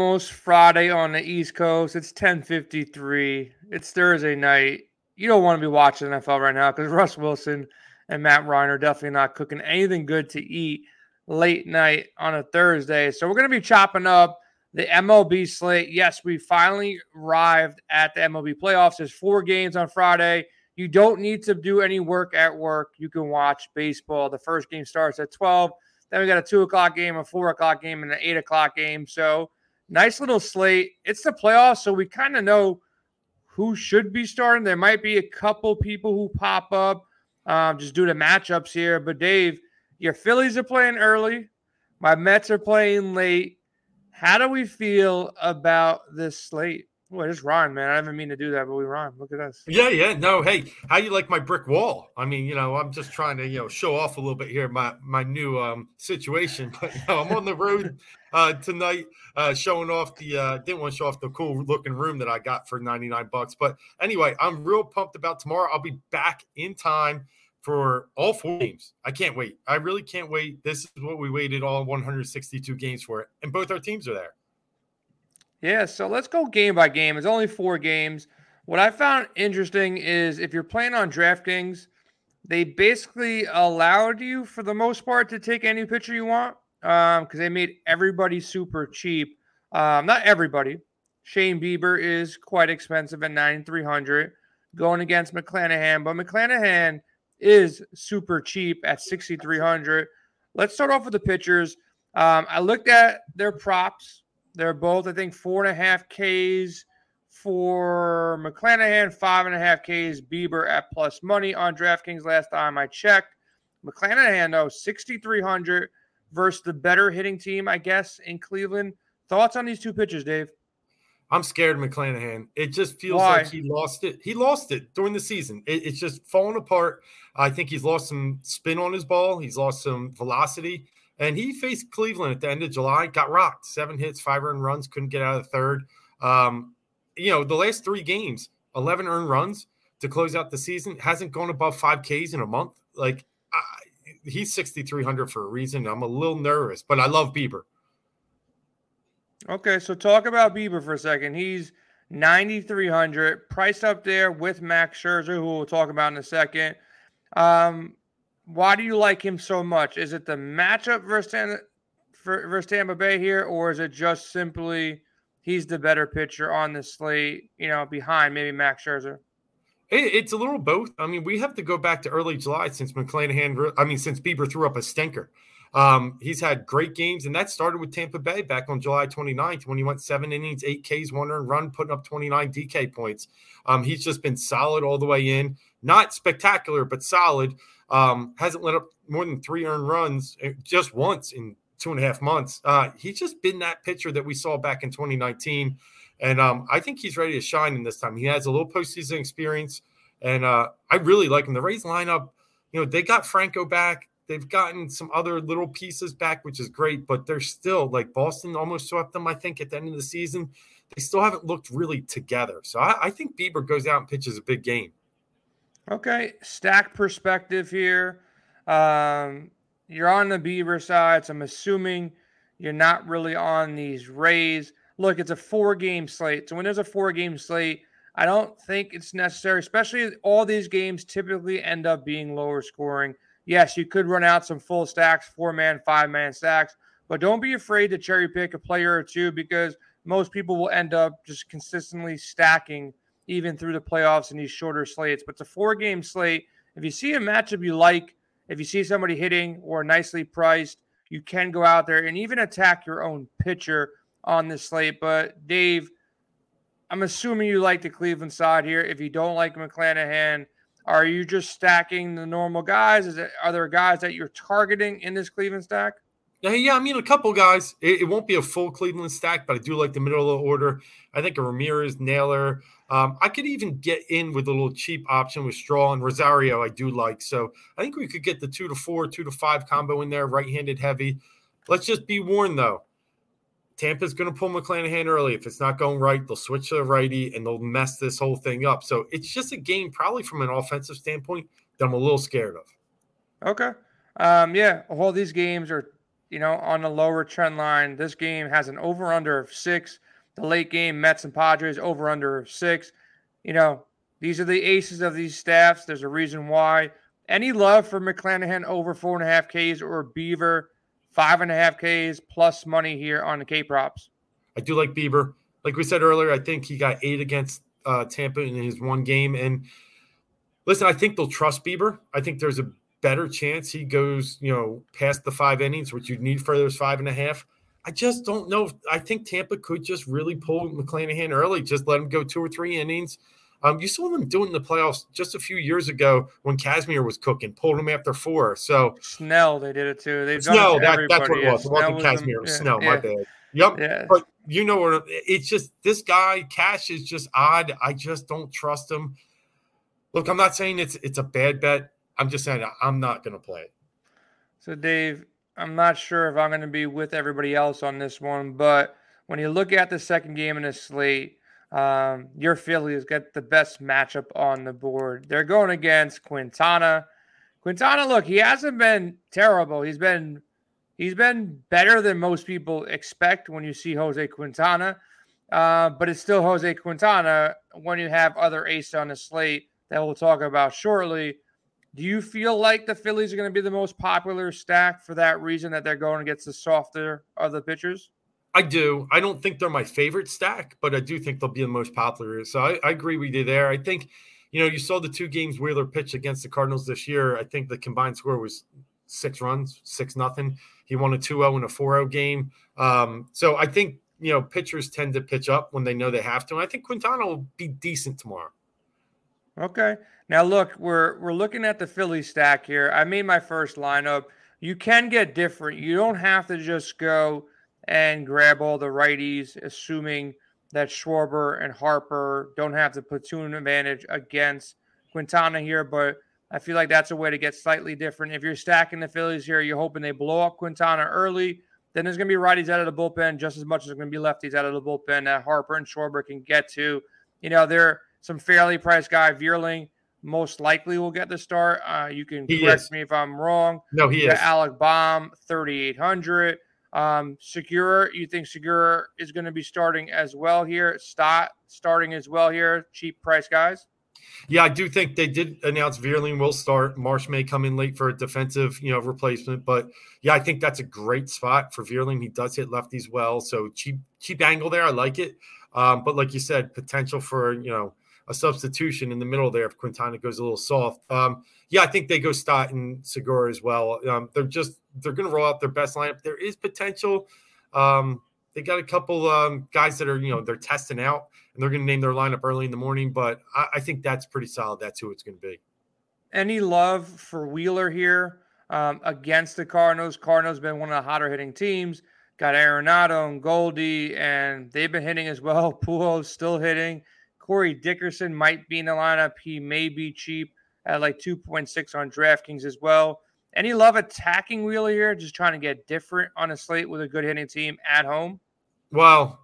almost Friday on the East Coast. It's 10:53. It's Thursday night. You don't want to be watching NFL right now because Russ Wilson and Matt Ryan are definitely not cooking anything good to eat late night on a Thursday. So we're going to be chopping up the MLB slate. Yes, we finally arrived at the MLB playoffs. There's four games on Friday. You don't need to do any work at work. You can watch baseball. The first game starts at 12. Then we got a two o'clock game, a four o'clock game, and an eight o'clock game. So nice little slate. It's the playoffs, so we kind of know who should be starting. There might be a couple people who pop up um, just due to matchups here. But Dave, your Phillies are playing early. My Mets are playing late. How do we feel about this slate? Well, just rhyme, man. I didn't mean to do that, but we rhyme. Look at us. Yeah, yeah. No, hey, how you like my brick wall? I mean, you know, I'm just trying to, you know, show off a little bit here my my new um situation. But know, I'm on the road uh tonight, uh showing off the uh didn't want to show off the cool looking room that I got for 99 bucks. But anyway, I'm real pumped about tomorrow. I'll be back in time for all four games. I can't wait. I really can't wait. This is what we waited all 162 games for, and both our teams are there. Yeah, so let's go game by game. It's only four games. What I found interesting is if you're playing on DraftKings, they basically allowed you, for the most part, to take any pitcher you want because um, they made everybody super cheap. Um, not everybody. Shane Bieber is quite expensive at 9,300 going against McClanahan, but McClanahan is super cheap at 6,300. Let's start off with the pitchers. Um, I looked at their props they're both, I think, four and a half Ks for McClanahan, five and a half Ks. Bieber at plus money on DraftKings last time I checked. McClanahan, though, 6,300 versus the better hitting team, I guess, in Cleveland. Thoughts on these two pitchers, Dave? I'm scared of McClanahan. It just feels Why? like he lost it. He lost it during the season. It, it's just falling apart. I think he's lost some spin on his ball. He's lost some velocity. And he faced Cleveland at the end of July, got rocked, seven hits, five earned runs, couldn't get out of the third. Um, you know, the last three games, 11 earned runs to close out the season, hasn't gone above five Ks in a month. Like, I, he's 6,300 for a reason. I'm a little nervous, but I love Bieber. Okay, so talk about Bieber for a second. He's 9,300, priced up there with Max Scherzer, who we'll talk about in a second. Um, why do you like him so much? Is it the matchup versus, versus Tampa Bay here, or is it just simply he's the better pitcher on the slate, you know, behind maybe Max Scherzer? It's a little both. I mean, we have to go back to early July since McClanahan, I mean, since Bieber threw up a stinker. Um, he's had great games, and that started with Tampa Bay back on July 29th when he went seven innings, eight Ks, one earned run, putting up 29 DK points. Um, he's just been solid all the way in. Not spectacular, but solid. Um, hasn't let up more than three earned runs eh, just once in two and a half months. Uh, he's just been that pitcher that we saw back in 2019. And um, I think he's ready to shine in this time. He has a little postseason experience. And uh, I really like him. The Rays lineup, you know, they got Franco back. They've gotten some other little pieces back, which is great, but they're still like Boston almost swept them, I think, at the end of the season. They still haven't looked really together. So I, I think Bieber goes out and pitches a big game. Okay, stack perspective here. Um, you're on the Bieber side, so I'm assuming you're not really on these Rays. Look, it's a four game slate. So when there's a four game slate, I don't think it's necessary, especially all these games typically end up being lower scoring. Yes, you could run out some full stacks, four man, five man stacks, but don't be afraid to cherry pick a player or two because most people will end up just consistently stacking even through the playoffs in these shorter slates. But it's a four game slate. If you see a matchup you like, if you see somebody hitting or nicely priced, you can go out there and even attack your own pitcher on this slate. But Dave, I'm assuming you like the Cleveland side here. If you don't like McClanahan, are you just stacking the normal guys? Is it are there guys that you're targeting in this Cleveland stack? Yeah, yeah. I mean, a couple guys. It, it, won't be a full Cleveland stack, but I do like the middle of the order. I think a Ramirez, Naylor. Um, I could even get in with a little cheap option with Straw and Rosario. I do like. So I think we could get the two to four, two to five combo in there, right-handed heavy. Let's just be warned though. Tampa's going to pull McClanahan early. If it's not going right, they'll switch to the righty and they'll mess this whole thing up. So it's just a game, probably from an offensive standpoint, that I'm a little scared of. Okay. Um, yeah, all these games are you know, on the lower trend line. This game has an over under of six. The late game, Mets and Padres over under of six. You know, these are the aces of these staffs. There's a reason why. Any love for McClanahan over four and a half Ks or Bieber five and a half Ks plus money here on the K props? I do like Bieber. Like we said earlier, I think he got eight against uh, Tampa in his one game. And listen, I think they'll trust Bieber. I think there's a better chance he goes, you know, past the five innings, which you need for those five and a half. I just don't know. I think Tampa could just really pull McClanahan early, just let him go two or three innings. Um, you saw them doing the playoffs just a few years ago when Kazmir was cooking, pulled him after four. So Snell, they did it too. They've Snell, that, that's what it was. It wasn't was yeah, Snell. Yeah. My bad. Yep. Yeah. But you know what? It's just this guy, Cash, is just odd. I just don't trust him. Look, I'm not saying it's it's a bad bet. I'm just saying I'm not going to play it. So, Dave, I'm not sure if I'm going to be with everybody else on this one, but when you look at the second game in the slate, um, your Phillies get the best matchup on the board. They're going against Quintana. Quintana, look, he hasn't been terrible. He's been he's been better than most people expect when you see Jose Quintana. Uh, but it's still Jose Quintana when you have other aces on the slate that we'll talk about shortly. Do you feel like the Phillies are going to be the most popular stack for that reason that they're going against the softer of the pitchers? I do. I don't think they're my favorite stack, but I do think they'll be the most popular. So I, I agree with you there. I think, you know, you saw the two games Wheeler pitched against the Cardinals this year. I think the combined score was six runs, six nothing. He won a 2-0 and a 4-0 game. Um, so I think, you know, pitchers tend to pitch up when they know they have to. And I think Quintana will be decent tomorrow. Okay. Now look, we're we're looking at the Philly stack here. I made my first lineup. You can get different. You don't have to just go and grab all the righties, assuming that Schwarber and Harper don't have the platoon advantage against Quintana here. But I feel like that's a way to get slightly different. If you're stacking the Phillies here, you're hoping they blow up Quintana early. Then there's going to be righties out of the bullpen just as much as there's going to be lefties out of the bullpen that Harper and Schwarber can get to. You know, they're some fairly priced guy. Vierling most likely will get the start. Uh, you can he correct is. me if I'm wrong. No, he is. Alec Bohm, 3,800. Um, Segura, you think Segura is going to be starting as well here? Stott starting as well here. Cheap price guys. Yeah, I do think they did announce Vierling will start. Marsh may come in late for a defensive, you know, replacement, but yeah, I think that's a great spot for Vierling. He does hit lefties well, so cheap cheap angle there. I like it. Um, but like you said, potential for you know a substitution in the middle there if Quintana goes a little soft. Um, yeah, I think they go Stott and Segura as well. Um, they're just they're going to roll out their best lineup. There is potential. Um, they got a couple um, guys that are you know they're testing out and they're going to name their lineup early in the morning. But I, I think that's pretty solid. That's who it's going to be. Any love for Wheeler here um, against the Cardinals? Cardinals been one of the hotter hitting teams. Got Arenado and Goldie, and they've been hitting as well. Pujols still hitting. Corey Dickerson might be in the lineup. He may be cheap at like 2.6 on DraftKings as well. Any love attacking Wheeler here? Just trying to get different on a slate with a good hitting team at home? Well,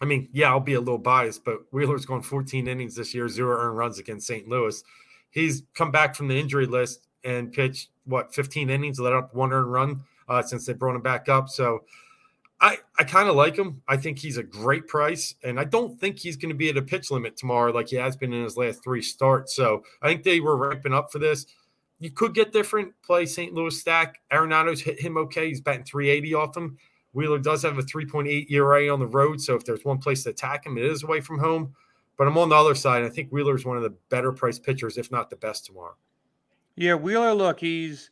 I mean, yeah, I'll be a little biased, but Wheeler's gone 14 innings this year, zero earned runs against St. Louis. He's come back from the injury list and pitched, what, 15 innings, let up one earned run uh, since they brought him back up. So I, I kind of like him. I think he's a great price, and I don't think he's going to be at a pitch limit tomorrow like he has been in his last three starts. So I think they were ramping up for this. You could get different play St. Louis stack. Arenado's hit him okay. He's batting 380 off him. Wheeler does have a 3.8 ERA on the road, so if there's one place to attack him, it is away from home. But I'm on the other side. I think Wheeler is one of the better priced pitchers, if not the best tomorrow. Yeah, Wheeler, look, he's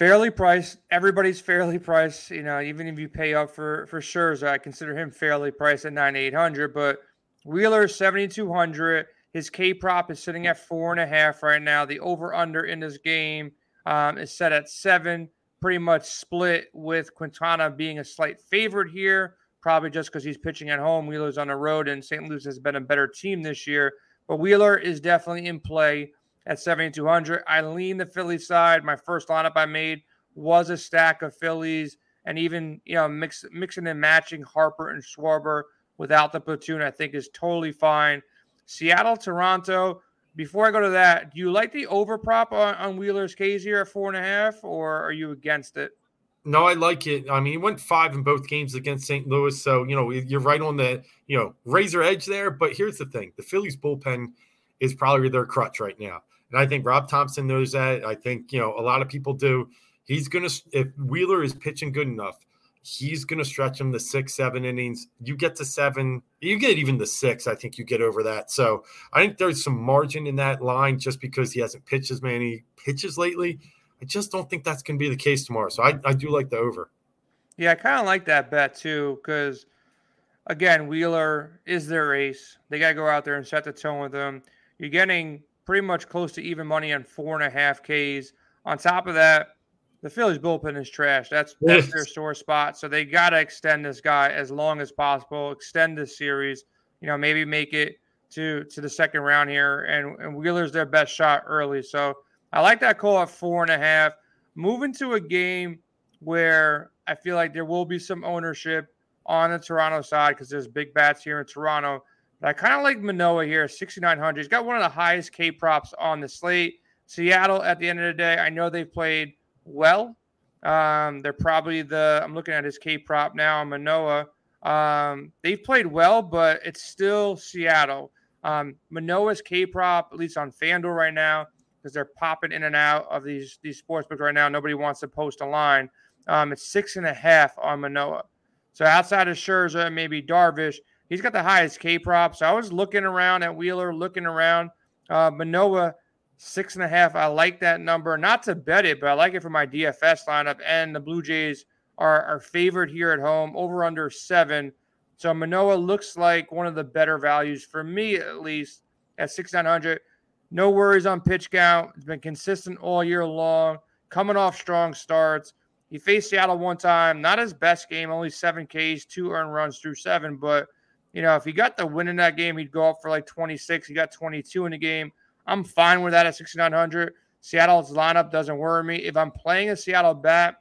fairly priced. Everybody's fairly priced. You know, even if you pay up for for Scherzer, I consider him fairly priced at nine eight hundred. But Wheeler seventy two hundred. His K prop is sitting at four and a half right now. The over under in this game um, is set at seven. Pretty much split with Quintana being a slight favorite here, probably just because he's pitching at home. Wheeler's on the road, and St. Louis has been a better team this year. But Wheeler is definitely in play at 7,200. I lean the Philly side. My first lineup I made was a stack of Phillies and even, you know, mix, mixing and matching Harper and Schwarber without the platoon, I think is totally fine. Seattle, Toronto. Before I go to that, do you like the over prop on, on Wheeler's K's here at four and a half, or are you against it? No, I like it. I mean, he went five in both games against St. Louis, so you know you're right on the you know razor edge there. But here's the thing: the Phillies bullpen is probably their crutch right now, and I think Rob Thompson knows that. I think you know a lot of people do. He's gonna if Wheeler is pitching good enough, he's gonna stretch him the six, seven innings. You get to seven, you get even the six. I think you get over that. So I think there's some margin in that line just because he hasn't pitched as many pitches lately. I just don't think that's going to be the case tomorrow. So I, I do like the over. Yeah, I kind of like that bet too because, again, Wheeler is their ace. They got to go out there and set the tone with them. You're getting pretty much close to even money on four and a half Ks. On top of that, the Phillies bullpen is trash. That's that's yes. their sore spot. So they got to extend this guy as long as possible. Extend this series. You know, maybe make it to to the second round here. And and Wheeler's their best shot early. So I like that call at four and a half. Moving to a game where I feel like there will be some ownership on the Toronto side because there's big bats here in Toronto. But I kind of like Manoah here, 6,900. He's got one of the highest K props on the slate. Seattle, at the end of the day, I know they've played well. Um, they're probably the, I'm looking at his K prop now, Manoah. Um, they've played well, but it's still Seattle. Um, Manoah's K prop, at least on FanDuel right now, because they're popping in and out of these these sports books right now. Nobody wants to post a line. Um, it's six and a half on Manoah. So outside of Scherzer, maybe Darvish, he's got the highest K prop. So I was looking around at Wheeler, looking around. Uh, Manoah, six and a half. I like that number. Not to bet it, but I like it for my DFS lineup. And the Blue Jays are, are favored here at home, over under seven. So Manoah looks like one of the better values for me, at least at 6,900. No worries on pitch count. It's been consistent all year long, coming off strong starts. He faced Seattle one time, not his best game, only seven Ks, two earned runs through seven. But, you know, if he got the win in that game, he'd go up for like 26. He got 22 in the game. I'm fine with that at 6,900. Seattle's lineup doesn't worry me. If I'm playing a Seattle bat,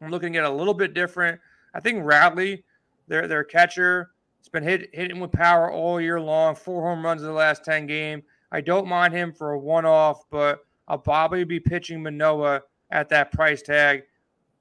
I'm looking at a little bit different. I think Raleigh, their their catcher, has been hit hitting with power all year long. Four home runs in the last 10 game. I don't mind him for a one off, but I'll probably be pitching Manoah at that price tag.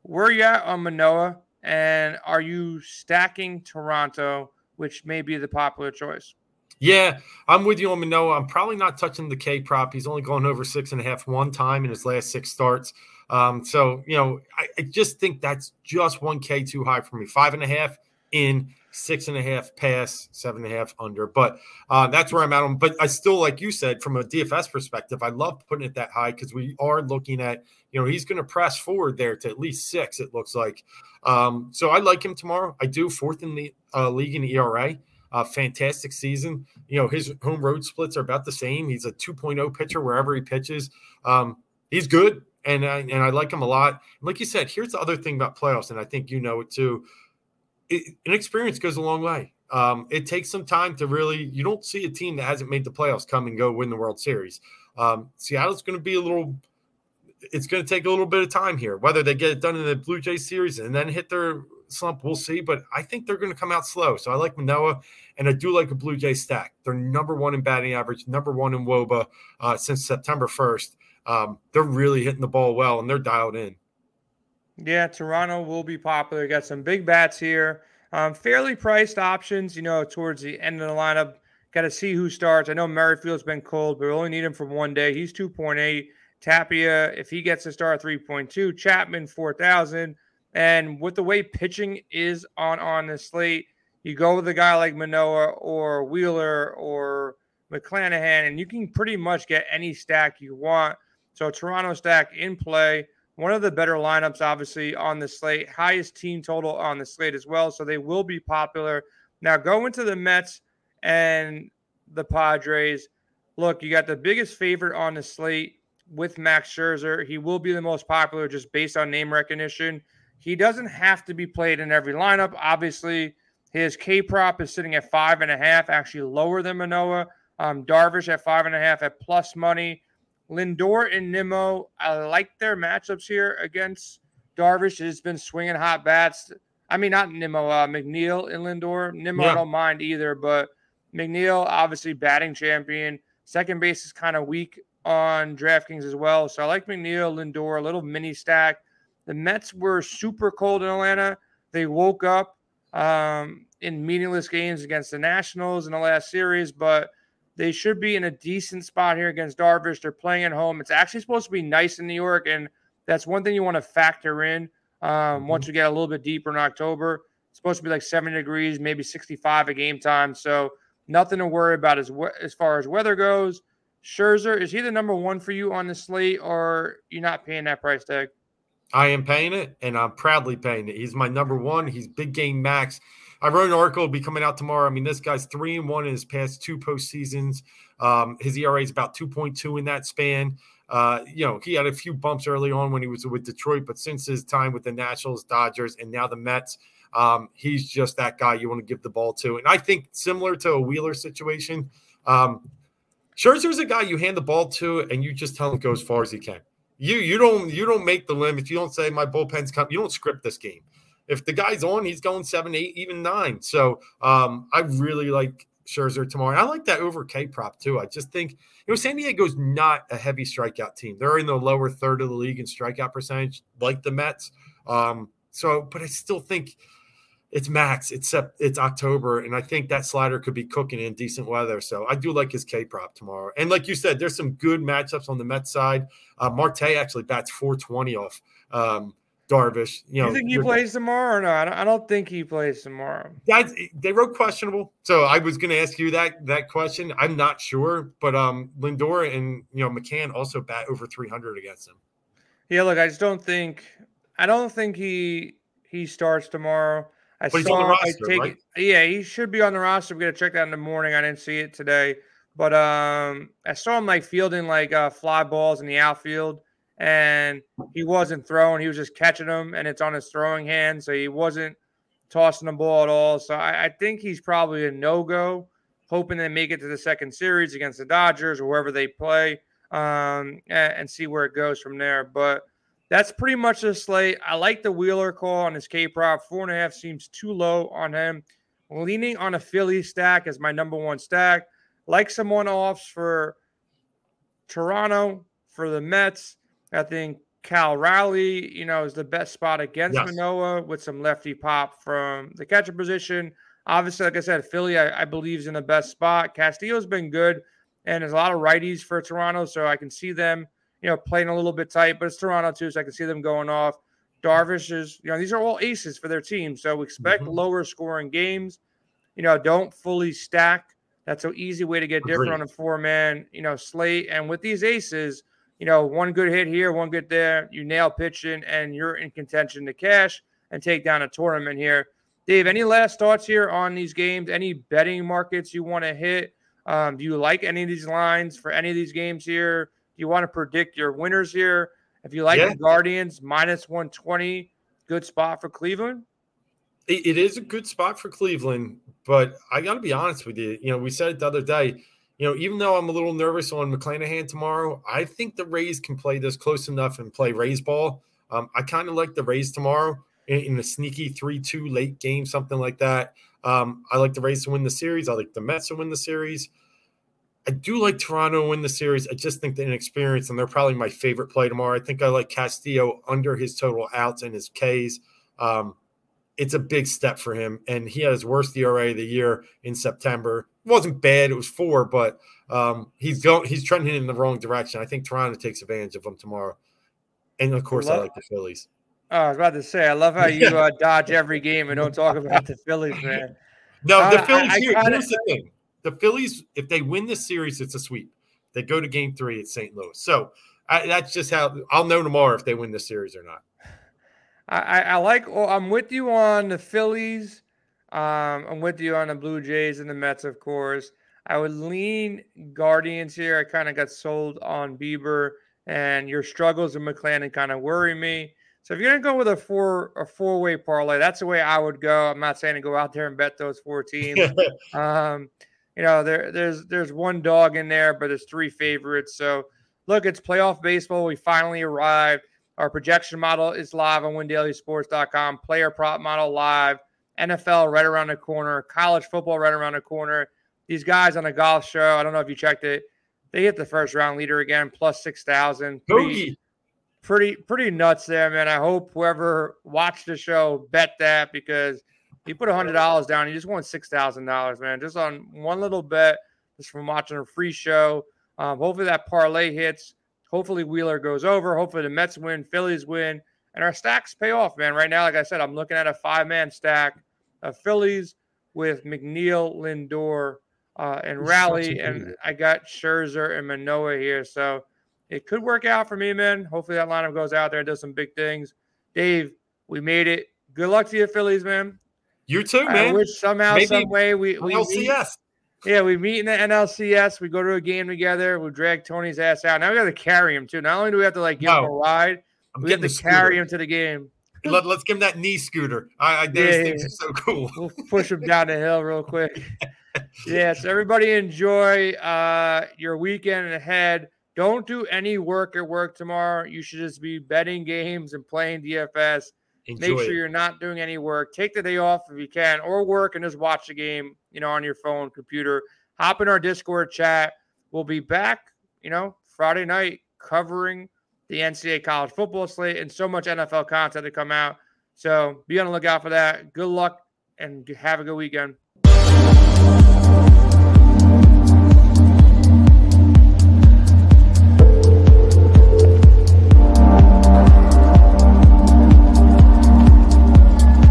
Where are you at on Manoah? And are you stacking Toronto, which may be the popular choice? Yeah, I'm with you on Manoah. I'm probably not touching the K prop. He's only gone over six and a half one time in his last six starts. Um, so, you know, I, I just think that's just one K too high for me. Five and a half in six and a half pass, seven and a half under. But uh, that's where I'm at on. But I still, like you said, from a DFS perspective, I love putting it that high because we are looking at, you know, he's going to press forward there to at least six, it looks like. Um, so I like him tomorrow. I do fourth in the uh, league in ERA. Uh, fantastic season. You know, his home road splits are about the same. He's a 2.0 pitcher wherever he pitches. Um, he's good. And I, and I like him a lot. Like you said, here's the other thing about playoffs, and I think you know it too an experience goes a long way. Um, it takes some time to really. You don't see a team that hasn't made the playoffs come and go win the World Series. Um, Seattle's going to be a little. It's going to take a little bit of time here. Whether they get it done in the Blue Jays series and then hit their slump, we'll see. But I think they're going to come out slow. So I like Manoah, and I do like a Blue Jay stack. They're number one in batting average, number one in WOBA uh, since September first. Um, they're really hitting the ball well, and they're dialed in. Yeah, Toronto will be popular. Got some big bats here. Um, fairly priced options, you know, towards the end of the lineup. Got to see who starts. I know Merrifield's been cold, but we only need him for one day. He's 2.8. Tapia, if he gets to start 3.2. Chapman, 4,000. And with the way pitching is on on the slate, you go with a guy like Manoah or Wheeler or McClanahan, and you can pretty much get any stack you want. So Toronto stack in play one of the better lineups, obviously, on the slate, highest team total on the slate as well. So they will be popular. Now, go into the Mets and the Padres. Look, you got the biggest favorite on the slate with Max Scherzer. He will be the most popular just based on name recognition. He doesn't have to be played in every lineup. Obviously, his K prop is sitting at five and a half, actually lower than Manoah. Um, Darvish at five and a half at plus money. Lindor and Nimmo, I like their matchups here against Darvish. It has been swinging hot bats. I mean, not Nimmo, uh, McNeil and Lindor. Nimmo, yeah. I don't mind either, but McNeil, obviously batting champion. Second base is kind of weak on DraftKings as well. So I like McNeil, Lindor, a little mini stack. The Mets were super cold in Atlanta. They woke up um, in meaningless games against the Nationals in the last series, but they should be in a decent spot here against Darvish. They're playing at home. It's actually supposed to be nice in New York, and that's one thing you want to factor in um, mm-hmm. once you get a little bit deeper in October. It's supposed to be like 70 degrees, maybe 65 at game time. So nothing to worry about as as far as weather goes. Scherzer, is he the number one for you on the slate, or you're not paying that price tag? I am paying it, and I'm proudly paying it. He's my number one. He's big game max. I wrote an article, will be coming out tomorrow. I mean, this guy's three and one in his past two postseasons. Um, his ERA is about 2.2 in that span. Uh, you know, he had a few bumps early on when he was with Detroit, but since his time with the Nationals, Dodgers, and now the Mets, um, he's just that guy you want to give the ball to. And I think similar to a Wheeler situation, um, Scherzer's a guy you hand the ball to and you just tell him to go as far as he can. You you don't you don't make the limit. You don't say my bullpen's come. You don't script this game. If the guy's on, he's going seven, eight, even nine. So um, I really like Scherzer tomorrow. And I like that over K prop too. I just think you know San Diego's not a heavy strikeout team. They're in the lower third of the league in strikeout percentage, like the Mets. Um, so, but I still think it's max. It's it's October, and I think that slider could be cooking in decent weather. So I do like his K prop tomorrow. And like you said, there's some good matchups on the Mets side. Uh, Marte actually bats 420 off um, Darvish. You know, you think he plays tomorrow or no? I don't, I don't think he plays tomorrow. That's, they wrote questionable, so I was going to ask you that that question. I'm not sure, but um, Lindor and you know McCann also bat over 300 against him. Yeah, look, I just don't think I don't think he he starts tomorrow. I but saw. Roster, I take right? it, yeah, he should be on the roster. We're gonna check that in the morning. I didn't see it today, but um, I saw him like fielding like uh, fly balls in the outfield, and he wasn't throwing. He was just catching them, and it's on his throwing hand, so he wasn't tossing the ball at all. So I, I think he's probably a no go. Hoping they make it to the second series against the Dodgers or wherever they play, um, and, and see where it goes from there. But that's pretty much the slate. I like the Wheeler call on his K prop. Four and a half seems too low on him. Leaning on a Philly stack as my number one stack. Like some one offs for Toronto, for the Mets. I think Cal Raleigh, you know, is the best spot against yes. Manoah with some lefty pop from the catcher position. Obviously, like I said, Philly, I, I believe, is in the best spot. Castillo's been good, and there's a lot of righties for Toronto, so I can see them you know, playing a little bit tight, but it's Toronto too, so I can see them going off. Darvish is, you know, these are all aces for their team. So expect mm-hmm. lower scoring games. You know, don't fully stack. That's an easy way to get Agreed. different on a four man, you know, slate. And with these aces, you know, one good hit here, one good there, you nail pitching, and you're in contention to cash and take down a tournament here. Dave, any last thoughts here on these games? Any betting markets you want to hit? Um, do you like any of these lines for any of these games here? Do you want to predict your winners here? If you like yeah. the Guardians, minus 120, good spot for Cleveland. It, is a good spot for Cleveland, but I got to be honest with you. You know, we said it the other day. You know, even though I'm a little nervous on McClanahan tomorrow, I think the Rays can play this close enough and play Rays ball. Um, I kind of like the Rays tomorrow in, in a sneaky 3 2 late game, something like that. Um, I like the Rays to win the series. I like the Mets to win the series. I do like Toronto win the series. I just think the inexperience, and they're probably my favorite play tomorrow. I think I like Castillo under his total outs and his Ks. Um, it's a big step for him, and he had his worst ERA of the year in September. It wasn't bad; it was four, but um, he's going. He's trending in the wrong direction. I think Toronto takes advantage of him tomorrow, and of course, I, I like the Phillies. Oh, I was about to say, I love how you uh, dodge every game and don't talk about the Phillies, man. No, the uh, Phillies. I, I here, kinda, here's the thing the Phillies, if they win this series, it's a sweep. They go to game three at St. Louis. So I, that's just how I'll know tomorrow if they win the series or not. I, I like, well, I'm with you on the Phillies. Um, I'm with you on the Blue Jays and the Mets, of course. I would lean Guardians here. I kind of got sold on Bieber, and your struggles in McClanahan kind of worry me. So if you're gonna go with a four a four way parlay, that's the way I would go. I'm not saying to go out there and bet those four teams. um, you know, there there's there's one dog in there, but there's three favorites. So look, it's playoff baseball. We finally arrived. Our projection model is live on windailysports.com. Player prop model live. NFL right around the corner. College football right around the corner. These guys on a golf show. I don't know if you checked it. They hit the first round leader again, plus six thousand. Bogey. pretty pretty nuts there, man. I hope whoever watched the show bet that because he put a hundred dollars down. He just won six thousand dollars, man, just on one little bet, just from watching a free show. Um, hopefully that parlay hits. Hopefully Wheeler goes over. Hopefully the Mets win, Phillies win, and our stacks pay off, man. Right now, like I said, I'm looking at a five man stack of Phillies with McNeil, Lindor, uh, and Raleigh, and I got Scherzer and Manoah here. So it could work out for me, man. Hopefully that lineup goes out there and does some big things. Dave, we made it. Good luck to you, Phillies, man. You too, man. I wish somehow, Maybe some way we, we LCS. Yeah, we meet in the NLCS. We go to a game together. We drag Tony's ass out. Now we got to carry him too. Not only do we have to like give no, him a ride, I'm we have to carry him to the game. Let, us give him that knee scooter. I, I those yeah, things yeah. are so cool. We'll push him down the hill real quick. yes, everybody enjoy uh, your weekend ahead. Don't do any work at work tomorrow. You should just be betting games and playing DFS. Enjoy Make sure it. you're not doing any work. Take the day off if you can, or work and just watch the game, you know, on your phone, computer. Hop in our Discord chat. We'll be back, you know, Friday night covering the NCAA college football slate and so much NFL content to come out. So be on the lookout for that. Good luck and have a good weekend.